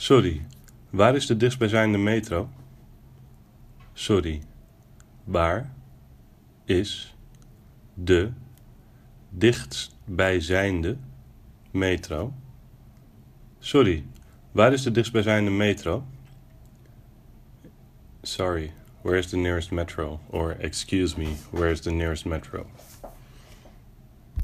Sorry, waar is de dichtstbijzijnde metro? Sorry, waar is de dichtstbijzijnde metro? Sorry, waar is de dichtstbijzijnde metro? Sorry, where is the nearest metro? Or excuse me, where is the nearest metro?